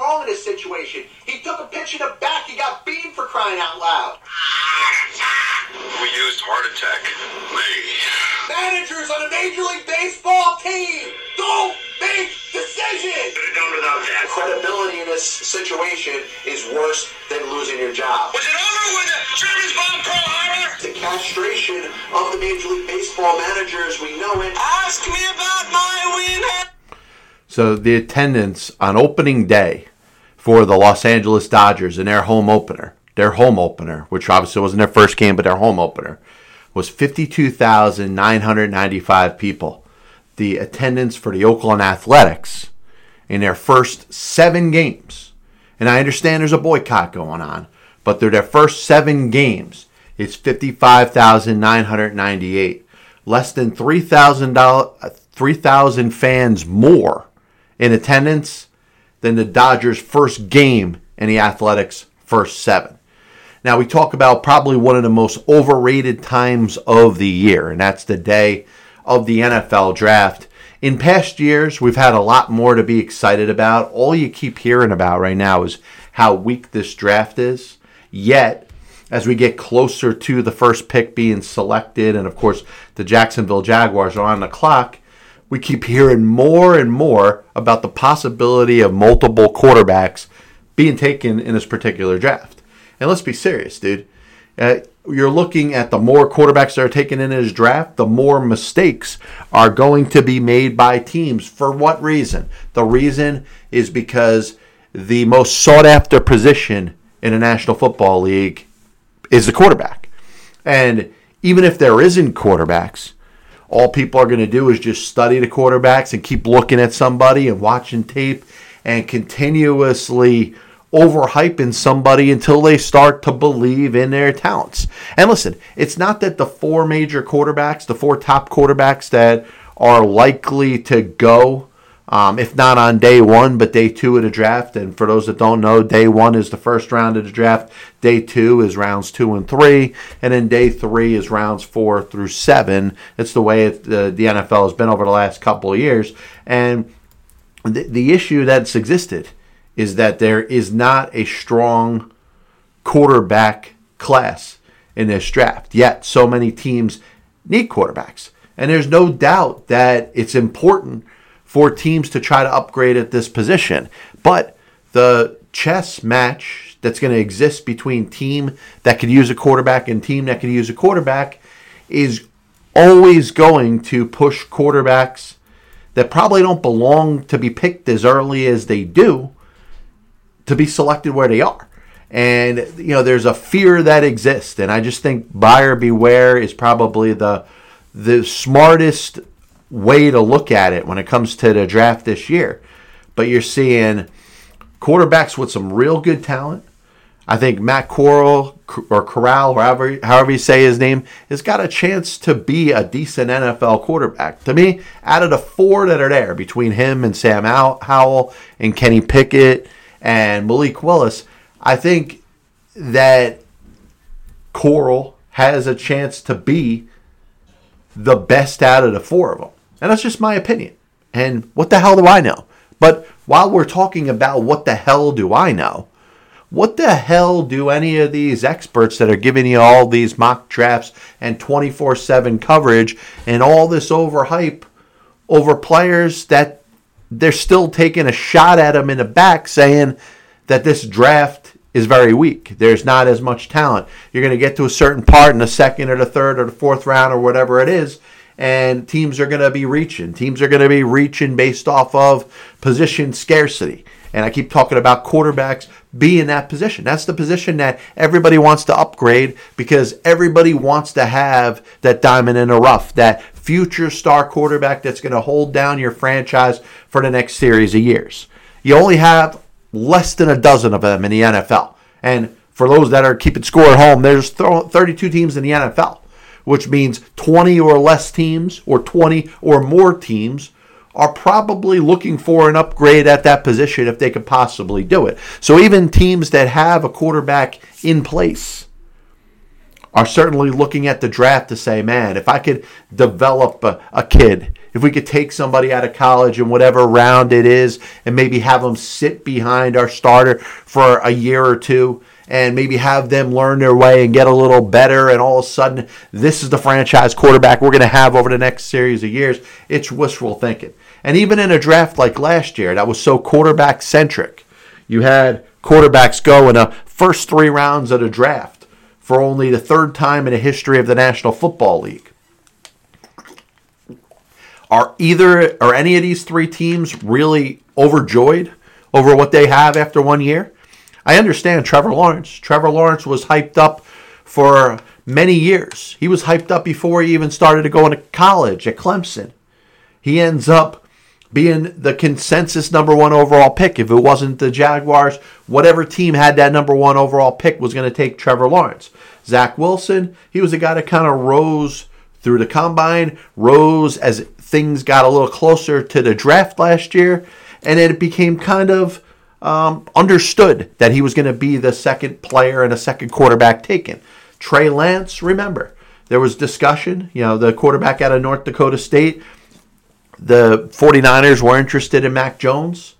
wrong in this situation. He took a pitch in the back. He got beaten for crying out loud. We used heart attack. Me. Managers on a Major League Baseball team don't make decisions. Could have done without that. Credibility in this situation is worse than losing your job. Was it over when the Germans bombed Pearl Harbor? The castration of the Major League Baseball managers, we know it. Ask me about my win. So the attendance on opening day for the Los Angeles Dodgers in their home opener, their home opener, which obviously wasn't their first game, but their home opener, was 52,995 people. The attendance for the Oakland Athletics in their first seven games, and I understand there's a boycott going on, but they're their first seven games, it's 55,998. Less than 3,000 uh, 3,000 fans more in attendance than the Dodgers' first game and the Athletics' first seven. Now, we talk about probably one of the most overrated times of the year, and that's the day of the NFL draft. In past years, we've had a lot more to be excited about. All you keep hearing about right now is how weak this draft is. Yet, as we get closer to the first pick being selected, and of course, the Jacksonville Jaguars are on the clock, we keep hearing more and more about the possibility of multiple quarterbacks being taken in this particular draft. And let's be serious, dude. Uh, you're looking at the more quarterbacks that are taken in his draft, the more mistakes are going to be made by teams. For what reason? The reason is because the most sought after position in a National Football League is the quarterback. And even if there isn't quarterbacks, all people are going to do is just study the quarterbacks and keep looking at somebody and watching tape and continuously overhyping somebody until they start to believe in their talents. And listen, it's not that the four major quarterbacks, the four top quarterbacks that are likely to go, um, if not on day one, but day two of the draft. And for those that don't know, day one is the first round of the draft. Day two is rounds two and three, and then day three is rounds four through seven. It's the way it, uh, the NFL has been over the last couple of years. And the, the issue that's existed is that there is not a strong quarterback class in this draft. Yet, so many teams need quarterbacks. And there's no doubt that it's important for teams to try to upgrade at this position. But the chess match that's going to exist between team that could use a quarterback and team that could use a quarterback is always going to push quarterbacks that probably don't belong to be picked as early as they do to be selected where they are. And you know, there's a fear that exists, and I just think buyer beware is probably the the smartest way to look at it when it comes to the draft this year. But you're seeing quarterbacks with some real good talent. I think Matt Corral or Corral, however however you say his name, has got a chance to be a decent NFL quarterback. To me, out of the four that are there, between him and Sam Howell and Kenny Pickett and Malik Willis, I think that Corral has a chance to be the best out of the four of them. And that's just my opinion. And what the hell do I know? But while we're talking about what the hell do I know, what the hell do any of these experts that are giving you all these mock drafts and 24 7 coverage and all this overhype over players that they're still taking a shot at them in the back saying that this draft is very weak. There's not as much talent. You're going to get to a certain part in the second or the third or the fourth round or whatever it is, and teams are going to be reaching. Teams are going to be reaching based off of position scarcity. And I keep talking about quarterbacks being that position. That's the position that everybody wants to upgrade because everybody wants to have that diamond in the rough, that future star quarterback that's going to hold down your franchise for the next series of years. You only have less than a dozen of them in the NFL. And for those that are keeping score at home, there's 32 teams in the NFL, which means 20 or less teams or 20 or more teams are probably looking for an upgrade at that position if they could possibly do it. So even teams that have a quarterback in place are certainly looking at the draft to say, man, if I could develop a, a kid, if we could take somebody out of college in whatever round it is and maybe have them sit behind our starter for a year or two and maybe have them learn their way and get a little better and all of a sudden this is the franchise quarterback we're going to have over the next series of years. It's wishful thinking. And even in a draft like last year that was so quarterback centric you had quarterbacks go in the first three rounds of the draft for only the third time in the history of the national football league. Are either or any of these three teams really overjoyed over what they have after one year? I understand Trevor Lawrence. Trevor Lawrence was hyped up for many years. He was hyped up before he even started to go into college at Clemson. He ends up being the consensus number one overall pick. If it wasn't the Jaguars, whatever team had that number one overall pick was going to take Trevor Lawrence. Zach Wilson, he was a guy that kind of rose through the combine, rose as things got a little closer to the draft last year, and then it became kind of um, understood that he was going to be the second player and a second quarterback taken. Trey Lance, remember, there was discussion, you know, the quarterback out of North Dakota State, the 49ers were interested in Mac Jones,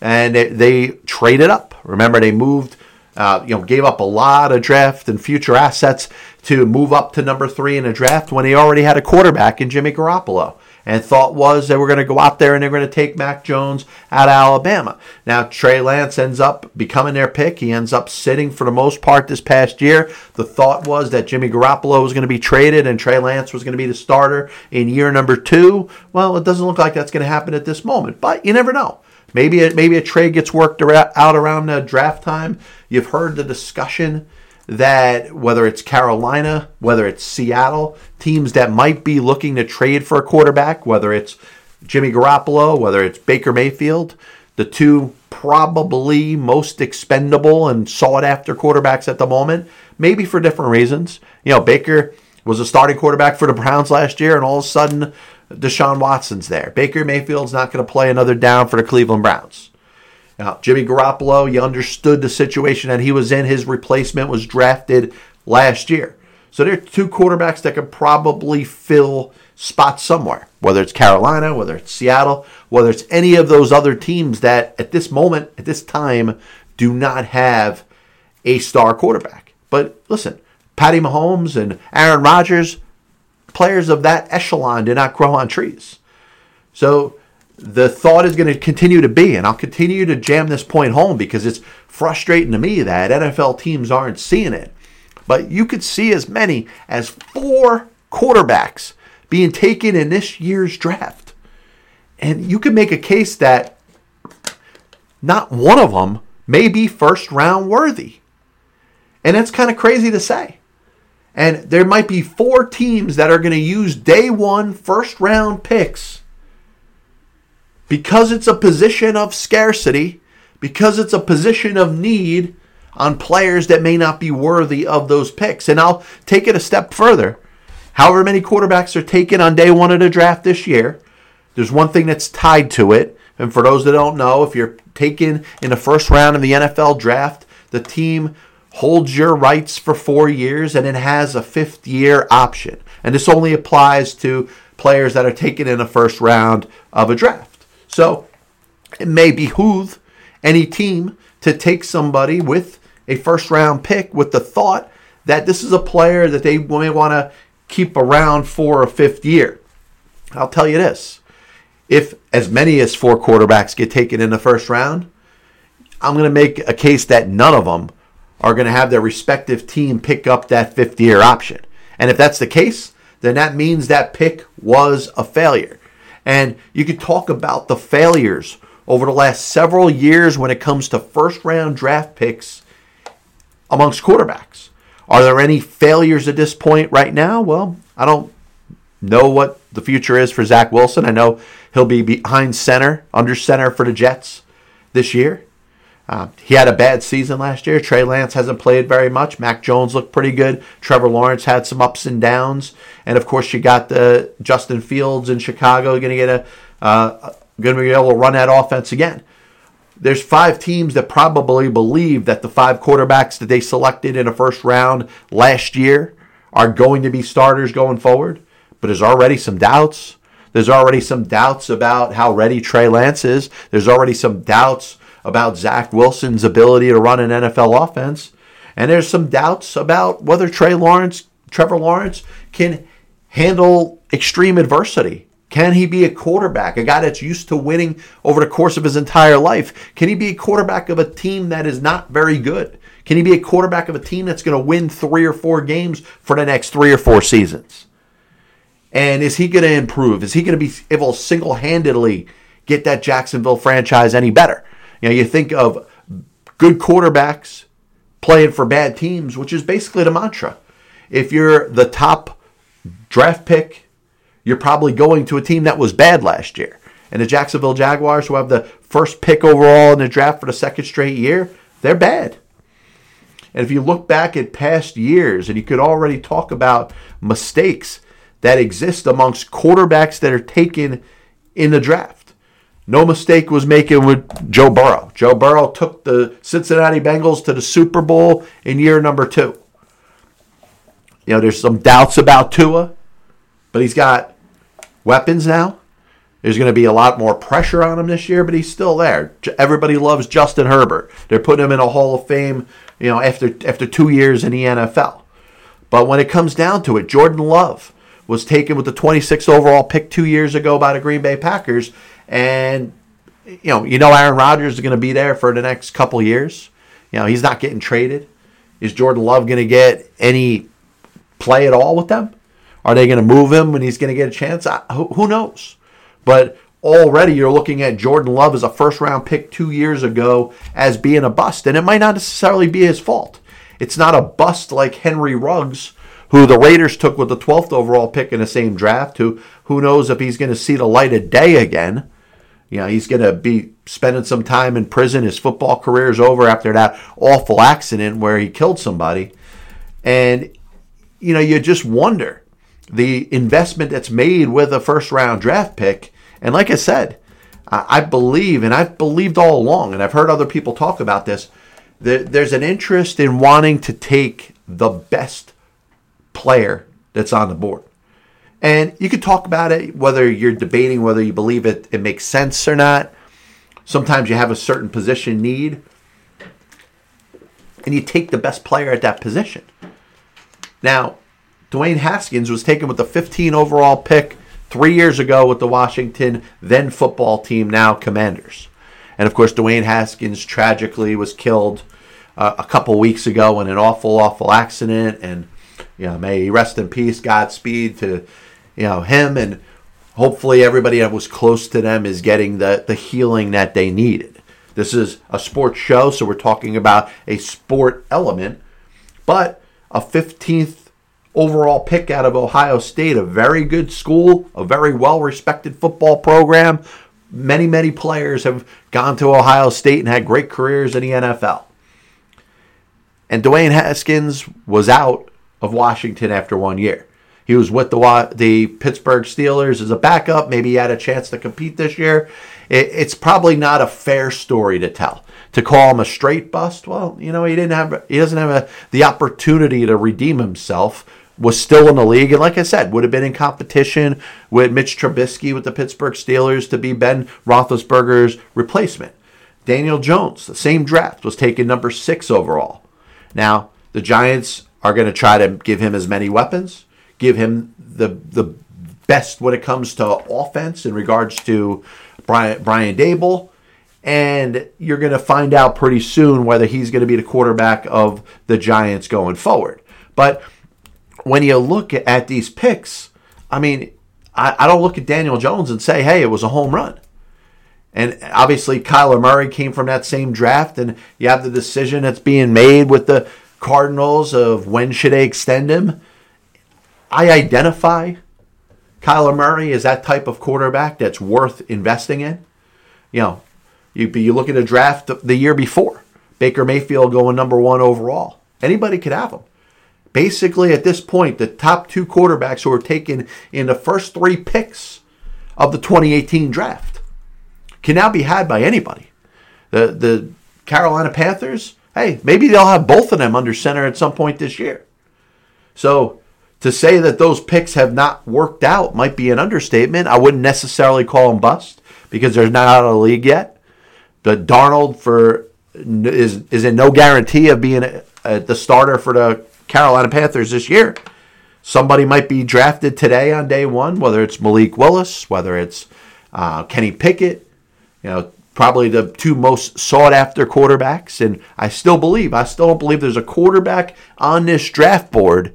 and they, they traded up. Remember, they moved. Uh, you know, gave up a lot of draft and future assets to move up to number three in a draft when he already had a quarterback in Jimmy Garoppolo and thought was they were going to go out there and they're going to take Mac Jones out of Alabama. Now Trey Lance ends up becoming their pick. He ends up sitting for the most part this past year. The thought was that Jimmy Garoppolo was going to be traded and Trey Lance was going to be the starter in year number two. Well, it doesn't look like that's going to happen at this moment, but you never know. Maybe a, maybe a trade gets worked out around the draft time. You've heard the discussion that whether it's Carolina, whether it's Seattle, teams that might be looking to trade for a quarterback, whether it's Jimmy Garoppolo, whether it's Baker Mayfield, the two probably most expendable and sought after quarterbacks at the moment, maybe for different reasons. You know, Baker was a starting quarterback for the Browns last year, and all of a sudden, Deshaun Watson's there. Baker Mayfield's not going to play another down for the Cleveland Browns. Now, Jimmy Garoppolo, you understood the situation that he was in. His replacement was drafted last year. So there are two quarterbacks that could probably fill spots somewhere, whether it's Carolina, whether it's Seattle, whether it's any of those other teams that at this moment, at this time, do not have a star quarterback. But listen, Patty Mahomes and Aaron Rodgers, players of that echelon do not grow on trees. So the thought is going to continue to be, and I'll continue to jam this point home because it's frustrating to me that NFL teams aren't seeing it. But you could see as many as four quarterbacks being taken in this year's draft. And you could make a case that not one of them may be first round worthy. And that's kind of crazy to say. And there might be four teams that are going to use day one first round picks because it's a position of scarcity, because it's a position of need on players that may not be worthy of those picks. And I'll take it a step further. However many quarterbacks are taken on day one of the draft this year, there's one thing that's tied to it. And for those that don't know, if you're taken in the first round of the NFL draft, the team holds your rights for four years and it has a fifth year option. And this only applies to players that are taken in the first round of a draft. So it may behoove any team to take somebody with a first round pick with the thought that this is a player that they may want to keep around for a fifth year. I'll tell you this if as many as four quarterbacks get taken in the first round, I'm going to make a case that none of them are going to have their respective team pick up that fifth year option. And if that's the case, then that means that pick was a failure. And you could talk about the failures over the last several years when it comes to first round draft picks amongst quarterbacks. Are there any failures at this point right now? Well, I don't know what the future is for Zach Wilson. I know he'll be behind center, under center for the Jets this year. Uh, he had a bad season last year. Trey Lance hasn't played very much. Mac Jones looked pretty good. Trevor Lawrence had some ups and downs, and of course you got the Justin Fields in Chicago going to get a uh, going to be able to run that offense again. There's five teams that probably believe that the five quarterbacks that they selected in the first round last year are going to be starters going forward, but there's already some doubts. There's already some doubts about how ready Trey Lance is. There's already some doubts about Zach Wilson's ability to run an NFL offense. And there's some doubts about whether Trey Lawrence, Trevor Lawrence, can handle extreme adversity. Can he be a quarterback, a guy that's used to winning over the course of his entire life? Can he be a quarterback of a team that is not very good? Can he be a quarterback of a team that's going to win three or four games for the next three or four seasons? And is he going to improve? Is he going to be able to single handedly get that Jacksonville franchise any better? You know, you think of good quarterbacks playing for bad teams, which is basically the mantra. If you're the top draft pick, you're probably going to a team that was bad last year. And the Jacksonville Jaguars, who have the first pick overall in the draft for the second straight year, they're bad. And if you look back at past years, and you could already talk about mistakes that exist amongst quarterbacks that are taken in the draft. No mistake was making with Joe Burrow. Joe Burrow took the Cincinnati Bengals to the Super Bowl in year number two. You know, there's some doubts about Tua, but he's got weapons now. There's going to be a lot more pressure on him this year, but he's still there. Everybody loves Justin Herbert. They're putting him in a Hall of Fame, you know, after after two years in the NFL. But when it comes down to it, Jordan Love was taken with the 26th overall pick two years ago by the Green Bay Packers, and you know, you know, Aaron Rodgers is going to be there for the next couple years. You know, he's not getting traded. Is Jordan Love going to get any play at all with them? Are they going to move him when he's going to get a chance? I, who, who knows? But already you're looking at Jordan Love as a first round pick two years ago as being a bust. And it might not necessarily be his fault. It's not a bust like Henry Ruggs, who the Raiders took with the 12th overall pick in the same draft, who who knows if he's going to see the light of day again. You know, he's going to be spending some time in prison. His football career is over after that awful accident where he killed somebody. And, you know, you just wonder the investment that's made with a first round draft pick. And like I said, I believe, and I've believed all along, and I've heard other people talk about this, that there's an interest in wanting to take the best player that's on the board. And you could talk about it, whether you're debating whether you believe it, it makes sense or not. Sometimes you have a certain position need, and you take the best player at that position. Now, Dwayne Haskins was taken with the 15 overall pick three years ago with the Washington then football team, now Commanders. And of course, Dwayne Haskins tragically was killed uh, a couple weeks ago in an awful, awful accident. And you know, may he rest in peace, Godspeed to you know him, and hopefully everybody that was close to them is getting the the healing that they needed. This is a sports show, so we're talking about a sport element, but a 15th overall pick out of Ohio State, a very good school, a very well respected football program. Many, many players have gone to Ohio State and had great careers in the NFL. And Dwayne Haskins was out of Washington after one year. He was with the the Pittsburgh Steelers as a backup. Maybe he had a chance to compete this year. It, it's probably not a fair story to tell. To call him a straight bust, well, you know, he didn't have he doesn't have a, the opportunity to redeem himself. Was still in the league, and like I said, would have been in competition with Mitch Trubisky with the Pittsburgh Steelers to be Ben Roethlisberger's replacement. Daniel Jones, the same draft, was taken number six overall. Now the Giants are going to try to give him as many weapons, give him the the best when it comes to offense in regards to Brian Brian Daboll, and you're going to find out pretty soon whether he's going to be the quarterback of the Giants going forward. But when you look at these picks, I mean, I, I don't look at Daniel Jones and say, "Hey, it was a home run." And obviously, Kyler Murray came from that same draft, and you have the decision that's being made with the Cardinals of when should they extend him. I identify Kyler Murray as that type of quarterback that's worth investing in. You know, you, you look at a draft the year before, Baker Mayfield going number one overall. Anybody could have him. Basically, at this point, the top two quarterbacks who were taken in the first three picks of the 2018 draft can now be had by anybody. The the Carolina Panthers hey, maybe they'll have both of them under center at some point this year. So To say that those picks have not worked out might be an understatement. I wouldn't necessarily call them bust because they're not out of the league yet. But Darnold for is is in no guarantee of being a, a, the starter for the Carolina Panthers this year. Somebody might be drafted today on day one, whether it's Malik Willis, whether it's uh, Kenny Pickett, you know, probably the two most sought after quarterbacks. And I still believe, I still don't believe there's a quarterback on this draft board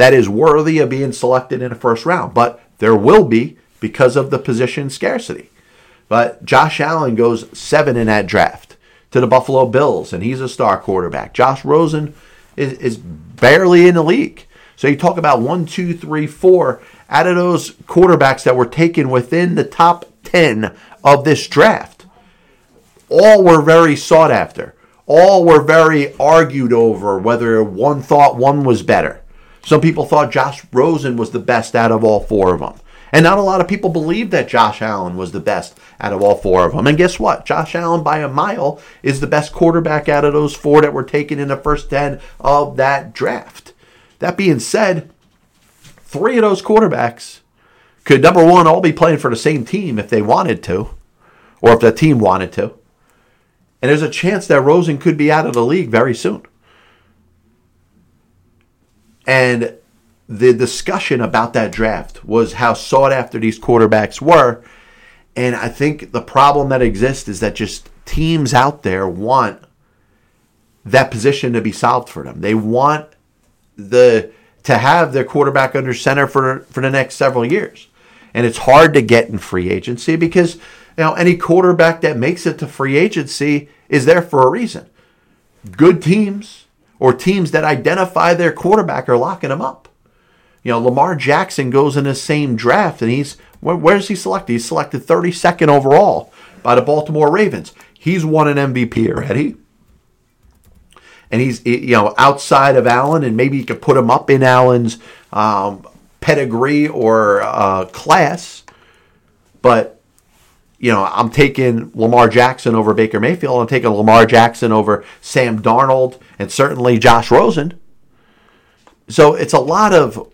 that is worthy of being selected in the first round. But there will be because of the position scarcity. But Josh Allen goes seven in that draft to the Buffalo Bills, and he's a star quarterback. Josh Rosen is, is barely in the league. So you talk about one, two, three, four out of those quarterbacks that were taken within the top 10 of this draft. All were very sought after. All were very argued over whether one thought one was better. Some people thought Josh Rosen was the best out of all four of them. And not a lot of people believed that Josh Allen was the best out of all four of them. And guess what? Josh Allen, by a mile, is the best quarterback out of those four that were taken in the first 10 of that draft. That being said, three of those quarterbacks could, number one, all be playing for the same team if they wanted to, or if the team wanted to. And there's a chance that Rosen could be out of the league very soon. And the discussion about that draft was how sought after these quarterbacks were. And I think the problem that exists is that just teams out there want that position to be solved for them. They want the to have their quarterback under center for for the next several years. And it's hard to get in free agency because you know any quarterback that makes it to free agency is there for a reason. Good teams or teams that identify their quarterback are locking them up. You know, Lamar Jackson goes in the same draft and he's where, where's he selected? He's selected 32nd overall by the Baltimore Ravens. He's won an MVP already and he's you know outside of Allen, and maybe you could put him up in Allen's um, pedigree or uh, class. But you know, I'm taking Lamar Jackson over Baker Mayfield. I'm taking Lamar Jackson over Sam Darnold, and certainly Josh Rosen. So it's a lot of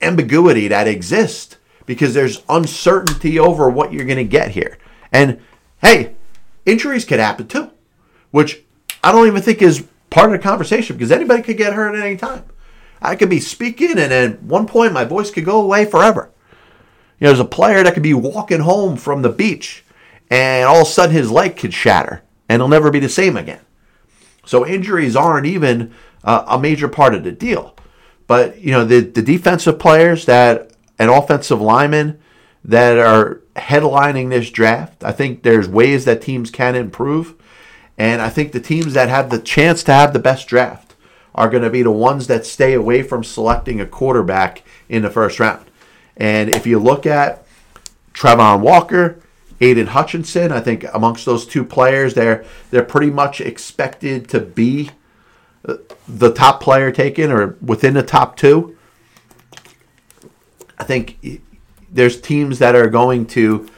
ambiguity that exists because there's uncertainty over what you're going to get here. And hey, injuries could happen too, which I don't even think is part of the conversation because anybody could get hurt at any time. I could be speaking, and at one point my voice could go away forever. You know, there's a player that could be walking home from the beach, and all of a sudden his leg could shatter, and he'll never be the same again. So injuries aren't even uh, a major part of the deal. But you know, the the defensive players that and offensive linemen that are headlining this draft, I think there's ways that teams can improve. And I think the teams that have the chance to have the best draft are going to be the ones that stay away from selecting a quarterback in the first round. And if you look at Travon Walker, Aidan Hutchinson, I think amongst those two players, they're they're pretty much expected to be uh, the top player taken or within the top two. I think there's teams that are going to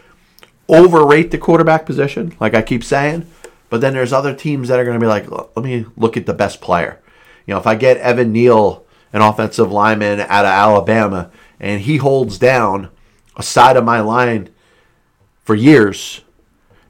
overrate the quarterback position, like I keep saying, but then there's other teams that are going to be like, let me look at the best player. You know, if I get Evan Neal, an offensive lineman out of Alabama, and he holds down a side of my line for years,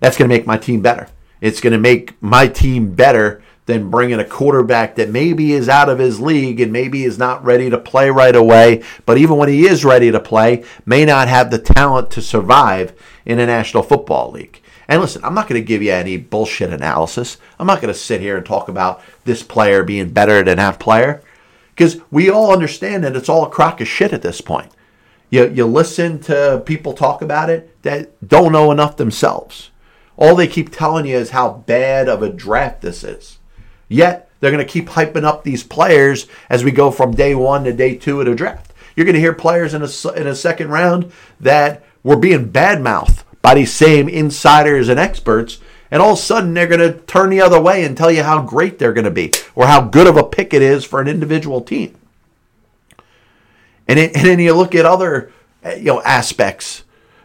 that's going to make my team better. It's going to make my team better than bringing a quarterback that maybe is out of his league and maybe is not ready to play right away, but even when he is ready to play, may not have the talent to survive in a National Football League. And listen, I'm not going to give you any bullshit analysis. I'm not going to sit here and talk about this player being better than that player because we all understand that it's all a crock of shit at this point. You, you listen to people talk about it that don't know enough themselves. All they keep telling you is how bad of a draft this is. Yet, they're going to keep hyping up these players as we go from day one to day two of the draft. You're going to hear players in a, in a second round that were being badmouthed by these same insiders and experts, and all of a sudden they're going to turn the other way and tell you how great they're going to be or how good of a pick it is for an individual team. And, it, and then you look at other eh, you know aspects.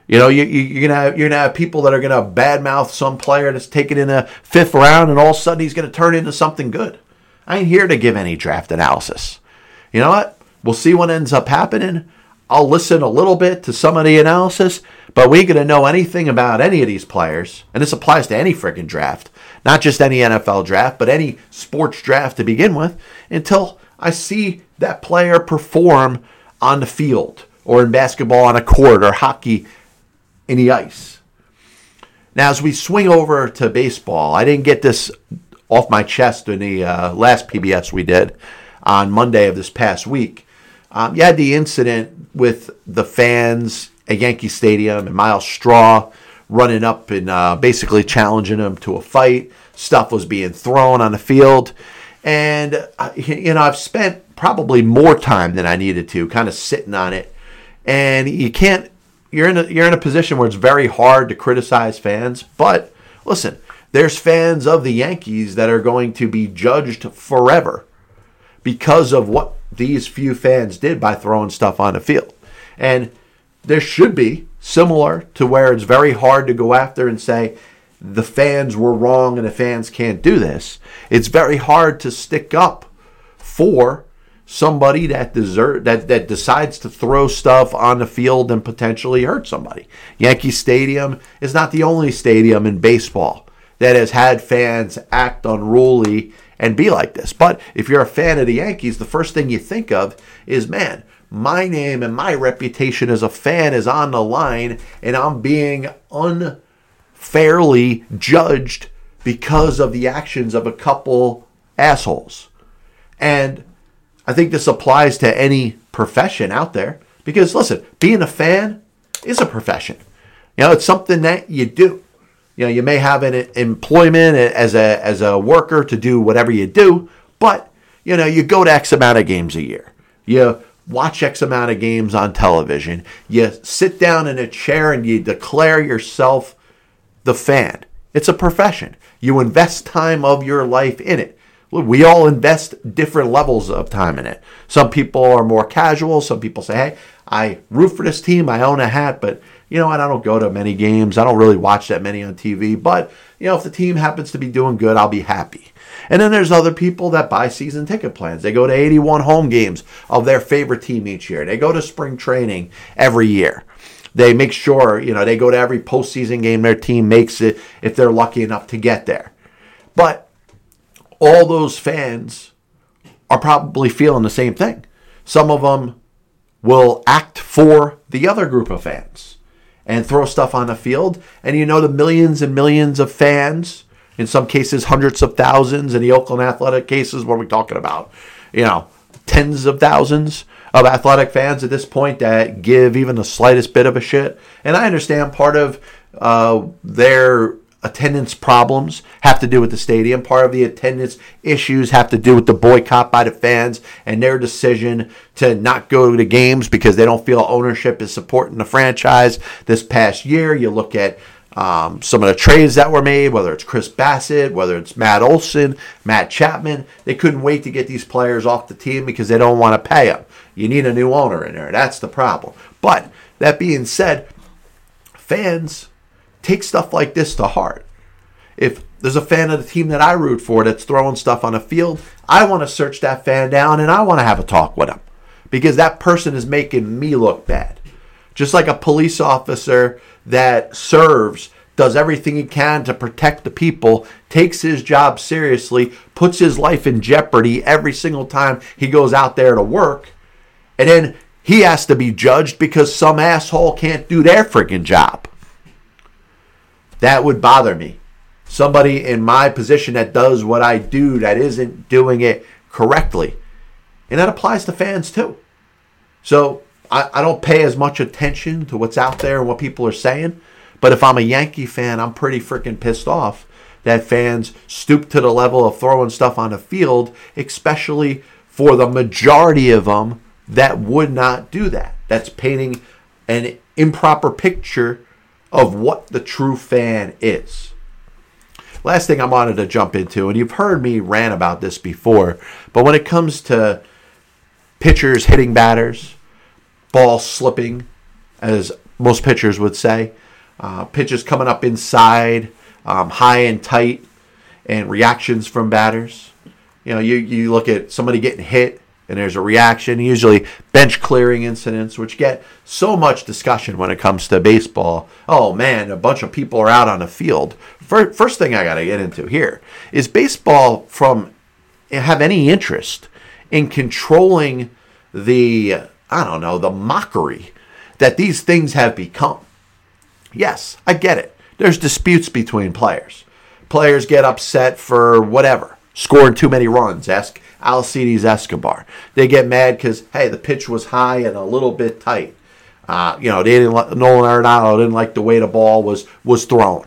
You know, you, you, are gonna have, you're gonna have people that are gonna badmouth some player that's taken in a fifth round, and all of a sudden he's gonna turn into something good. I ain't here to give any draft analysis. You know what? We'll see what ends up happening. I'll listen a little bit to some of the analysis, but we going to know anything about any of these players. And this applies to any freaking draft, not just any NFL draft, but any sports draft to begin with, until I see that player perform on the field or in basketball on a court or hockey in the ice. Now, as we swing over to baseball, I didn't get this off my chest in the uh, last PBS we did on Monday of this past week. Um, you had the incident with the fans at Yankee Stadium and Myles Straw running up and uh, basically challenging him to a fight. Stuff was being thrown on the field. And, uh, you know, I've spent probably more time than I needed to kind of sitting on it. And you can't, you're in a, you're in a position where it's very hard to criticize fans. But listen, there's fans of the Yankees that are going to be judged forever because of what these few fans did by throwing stuff on the field. And there should be similar to where it's very hard to go after and say the fans were wrong and the fans can't do this. It's very hard to stick up for somebody that deserve that that decides to throw stuff on the field and potentially hurt somebody. Yankee Stadium is not the only stadium in baseball that has had fans act unruly and be like this. But if you're a fan of the Yankees, the first thing you think of is, man, my name and my reputation as a fan is on the line, and I'm being unfairly judged because of the actions of a couple assholes. And I think this applies to any profession out there because, listen, being a fan is a profession. You know, it's something that you do. You know, you may have an employment as a as a worker to do whatever you do, but you know, you go to X amount of games a year. You watch X amount of games on television. You sit down in a chair and you declare yourself the fan. It's a profession. You invest time of your life in it. We all invest different levels of time in it. Some people are more casual. Some people say, hey, I root for this team. I own a hat, but you know what? I don't go to many games. I don't really watch that many on TV. But, you know, if the team happens to be doing good, I'll be happy. And then there's other people that buy season ticket plans. They go to 81 home games of their favorite team each year. They go to spring training every year. They make sure, you know, they go to every postseason game their team makes it if they're lucky enough to get there. But all those fans are probably feeling the same thing. Some of them will act for the other group of fans and throw stuff on the field. And you know the millions and millions of fans, in some cases hundreds of thousands, in the Oakland Athletic cases, what are we talking about? You know, tens of thousands of athletic fans at this point that give even the slightest bit of a shit. And I understand part of uh, their attendance problems have to do with the stadium. Part of the attendance issues have to do with the boycott by the fans and their decision to not go to the games because they don't feel ownership is supporting the franchise. This past year, you look at um, some of the trades that were made, whether it's Chris Bassitt, whether it's Matt Olson, Matt Chapman, they couldn't wait to get these players off the team because they don't want to pay them. You need a new owner in there. That's the problem. But that being said, fans take stuff like this to heart. If there's a fan of the team that I root for that's throwing stuff on the field, I want to search that fan down and I want to have a talk with him because that person is making me look bad. Just like a police officer that serves, does everything he can to protect the people, takes his job seriously, puts his life in jeopardy every single time he goes out there to work, and then he has to be judged because some asshole can't do their freaking job. That would bother me. Somebody in my position that does what I do that isn't doing it correctly. And that applies to fans too. So I, I don't pay as much attention to what's out there and what people are saying. But if I'm a Yankee fan, I'm pretty freaking pissed off that fans stoop to the level of throwing stuff on the field, especially for the majority of them that would not do that. That's painting an improper picture of what the true fan is. Last thing I wanted to jump into, and you've heard me rant about this before, but when it comes to pitchers hitting batters, ball slipping, as most pitchers would say, uh, pitches coming up inside, um, high and tight, and reactions from batters. You know, you, you look at somebody getting hit and there's a reaction. Usually, bench clearing incidents, which get so much discussion when it comes to baseball. Oh man, a bunch of people are out on the field. First thing I got to get into here is baseball from have any interest in controlling the I don't know the mockery that these things have become. Yes, I get it. There's disputes between players. Players get upset for whatever, scoring too many runs. Ask Alcides Escobar. They get mad because hey, the pitch was high and a little bit tight. Uh, you know, they didn't. like, Nolan Arenado didn't like the way the ball was was thrown,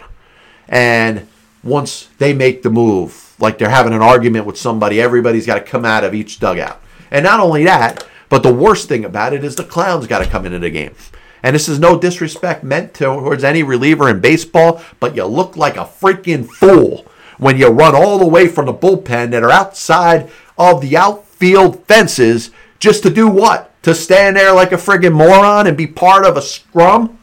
and once they make the move, like they're having an argument with somebody, everybody's got to come out of each dugout. And not only that, but the worst thing about it is the clowns got to come into the game. And this is no disrespect meant towards any reliever in baseball, but you look like a freaking fool when you run all the way from the bullpen that are outside of the outfield fences just to do what? To stand there like a friggin' moron and be part of a scrum?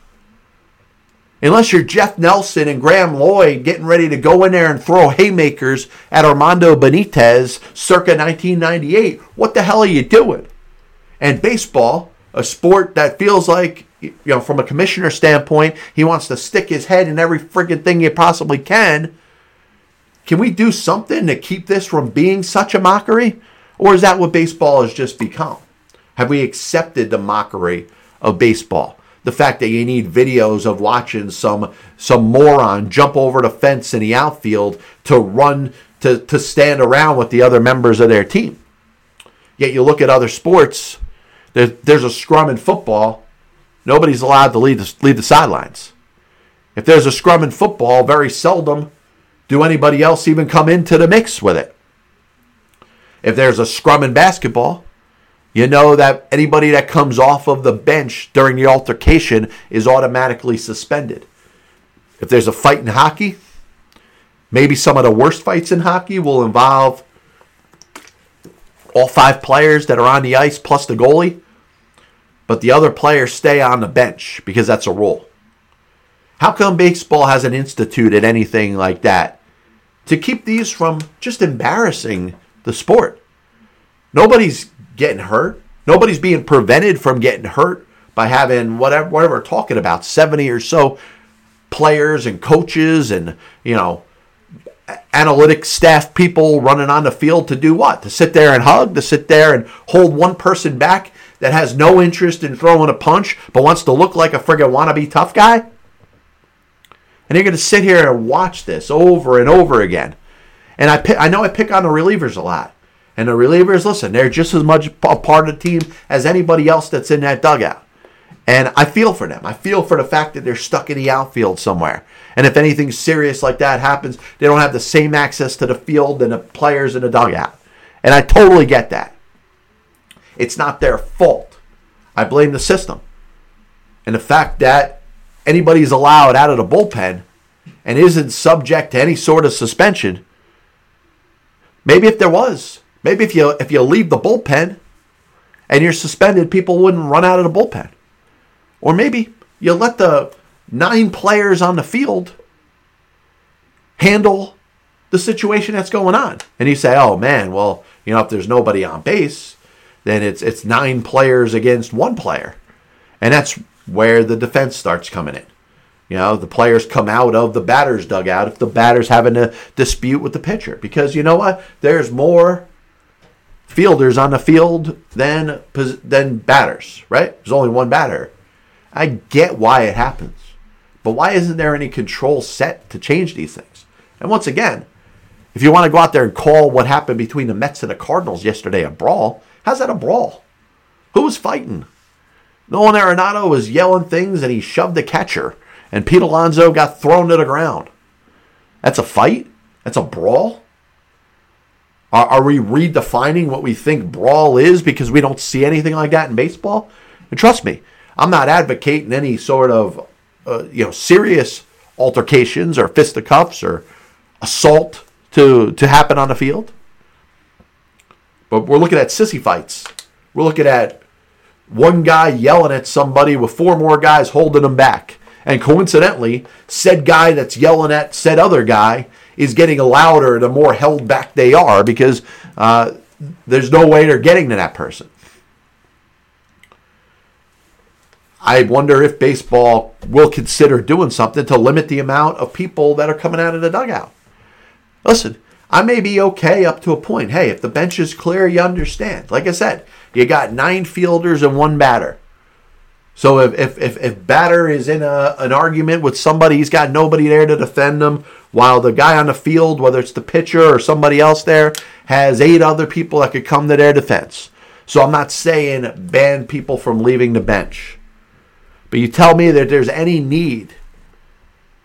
Unless you're Jeff Nelson and Graeme Lloyd getting ready to go in there and throw haymakers at Armando Benitez circa 1998, what the hell are you doing? And baseball, a sport that feels like, you know, from a commissioner standpoint, he wants to stick his head in every friggin' thing he possibly can. Can we do something to keep this from being such a mockery? Or is that what baseball has just become? Have we accepted the mockery of baseball? the fact that you need videos of watching some some moron jump over the fence in the outfield to run to, to stand around with the other members of their team. Yet you look at other sports, there, there's a scrum in football, nobody's allowed to leave the, leave the sidelines. If there's a scrum in football, very seldom do anybody else even come into the mix with it. If there's a scrum in basketball, you know that anybody that comes off of the bench during the altercation is automatically suspended. If there's a fight in hockey, maybe some of the worst fights in hockey will involve all five players that are on the ice plus the goalie, but the other players stay on the bench because that's a rule. How come baseball hasn't instituted anything like that to keep these from just embarrassing the sport? Nobody's getting hurt. Nobody's being prevented from getting hurt by having whatever whatever talking about 70 or so players and coaches and you know analytics staff people running on the field to do what? To sit there and hug, to sit there and hold one person back that has no interest in throwing a punch but wants to look like a friggin' wannabe tough guy? And you're going to sit here and watch this over and over again. And I, pick, I know I pick on the relievers a lot. And the relievers, listen, they're just as much a part of the team as anybody else that's in that dugout. And I feel for them. I feel for the fact that they're stuck in the outfield somewhere. And if anything serious like that happens, they don't have the same access to the field and the players in the dugout. And I totally get that. It's not their fault. I blame the system. And the fact that anybody's allowed out of the bullpen and isn't subject to any sort of suspension. Maybe if there was, Maybe if you if you leave the bullpen and you're suspended, people wouldn't run out of the bullpen. Or maybe you let the nine players on the field handle the situation that's going on. And you say, "Oh man, well, you know, if there's nobody on base, then it's it's nine players against one player." And that's where the defense starts coming in. You know, the players come out of the batter's dugout if the batter's having a dispute with the pitcher. Because you know what? There's more fielders on the field than than batters, right? There's only one batter. I get why it happens. But why isn't there any control set to change these things? And once again, if you want to go out there and call what happened between the Mets and the Cardinals yesterday a brawl, how's that a brawl? Who was fighting? Nolan Arenado was yelling things and he shoved the catcher, and Pete Alonso got thrown to the ground. That's a fight? That's a brawl? Are, are we redefining what we think brawl is because we don't see anything like that in baseball? And trust me, I'm not advocating any sort of uh, you know serious altercations or fisticuffs or assault to to happen on the field. But we're looking at sissy fights. We're looking at one guy yelling at somebody with four more guys holding him back. And coincidentally, said guy that's yelling at said other guy is getting louder the more held back they are because uh, there's no way they're getting to that person. I wonder if baseball will consider doing something to limit the amount of people that are coming out of the dugout. Listen, I may be okay up to a point. Hey, if the bench is clear, you understand. Like I said, you got nine fielders and one batter. So if, if, if, if batter is in a, an argument with somebody, he's got nobody there to defend him, while the guy on the field, whether it's the pitcher or somebody else there, has eight other people that could come to their defense. So I'm not saying ban people from leaving the bench. But you tell me that there's any need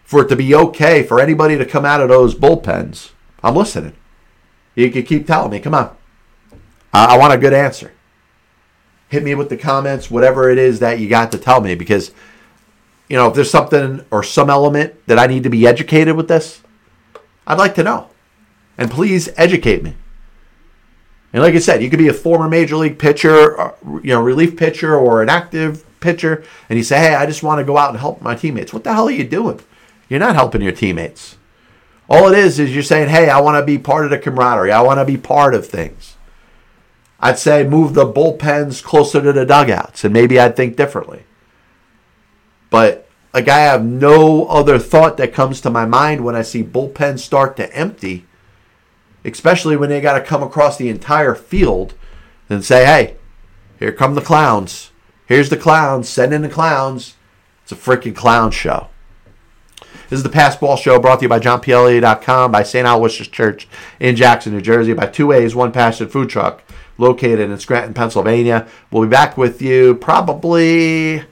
for it to be okay for anybody to come out of those bullpens. I'm listening. You can keep telling me. Come on. I, I want a good answer. Hit me with the comments, whatever it is that you got to tell me, because you know if there's something or some element that I need to be educated with this, I'd like to know. And please educate me. And like I said, you could be a former major league pitcher, or, you know, relief pitcher, or an active pitcher, and you say, "Hey, I just want to go out and help my teammates." What the hell are you doing? You're not helping your teammates. All it is is you're saying, "Hey, I want to be part of the camaraderie. I want to be part of things." I'd say move the bullpens closer to the dugouts, and maybe I'd think differently. But like I have no other thought that comes to my mind when I see bullpens start to empty, especially when they got to come across the entire field and say, "Hey, here come the clowns." Here's the clowns. Send in the clowns. It's a freaking clown show. This is the Pass Ball Show brought to you by JohnPLA.com, by St. Aloysius Church in Jackson, New Jersey, by Two Ways, One Passion Food Truck, located in Scranton, Pennsylvania. We'll be back with you probably,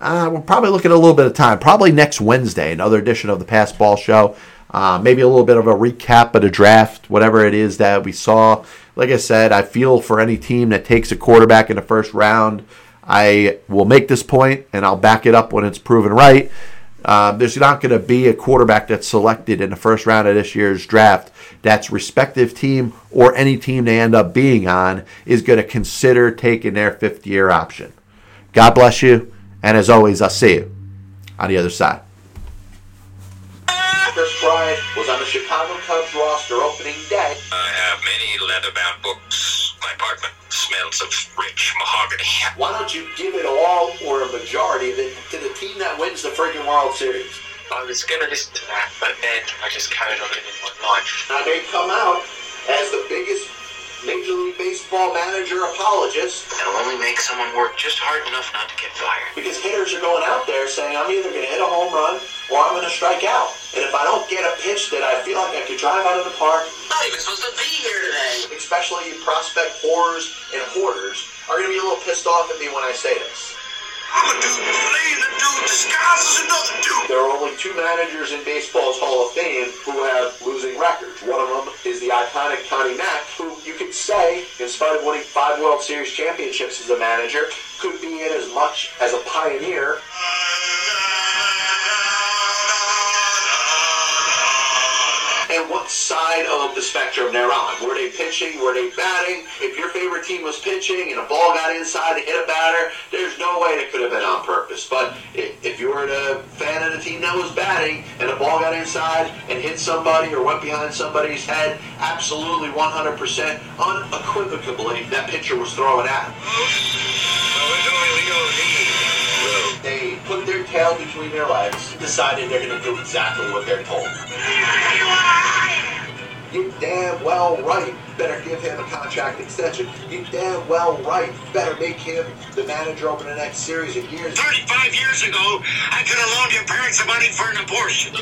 uh, we're probably looking at a little bit of time, probably next Wednesday, another edition of the Pass Ball Show. Uh, maybe a little bit of a recap of the draft, whatever it is that we saw. Like I said, I feel for any team that takes a quarterback in the first round. I will make this point and I'll back it up when it's proven right. Uh, there's not going to be a quarterback that's selected in the first round of this year's draft that's respective team or any team they end up being on is going to consider taking their fifth year option. God bless you. And as always, I'll see you on the other side. Kris Bryant was on the Chicago Cubs roster opening day. I have many leather-bound books. My apartment smells of rich mahogany. Why don't you give it all or a majority of it to the team that wins the friggin' World Series? I was gonna listen to that, but then I just carried on living my life. Now they come out as the biggest Major League Baseball manager apologist It'll only make someone work just hard enough not to get fired. because hitters are going out there saying I'm either going to hit a home run or I'm going to strike out. And if I don't get a pitch that I feel like I could drive out of the park, Not even supposed to be here today. especially prospect whores and hoarders, are going to be a little pissed off at me when I say this. I'm a dude playing a dude disguised as another dude. There are only two managers in baseball's Hall of Fame who have losing records. One of them is the iconic Connie Mack, who you could say, in spite of winning five World Series championships as a manager, could be in as much as a pioneer what side of the spectrum they're on. Were they pitching? Were they batting? If your favorite team was pitching and a ball got inside to hit a batter, there's no way it could have been on purpose. But if, if you were a fan of the team that was batting and a ball got inside and hit somebody or went behind somebody's head, absolutely 100% unequivocally that pitcher was throwing at him put their tail between their legs, Decided they're going to do exactly what they're told. You damn well right better give him a contract extension. You damn well right better make him the manager over the next series of years. 35 years ago, I could have loaned your parents some money for an abortion.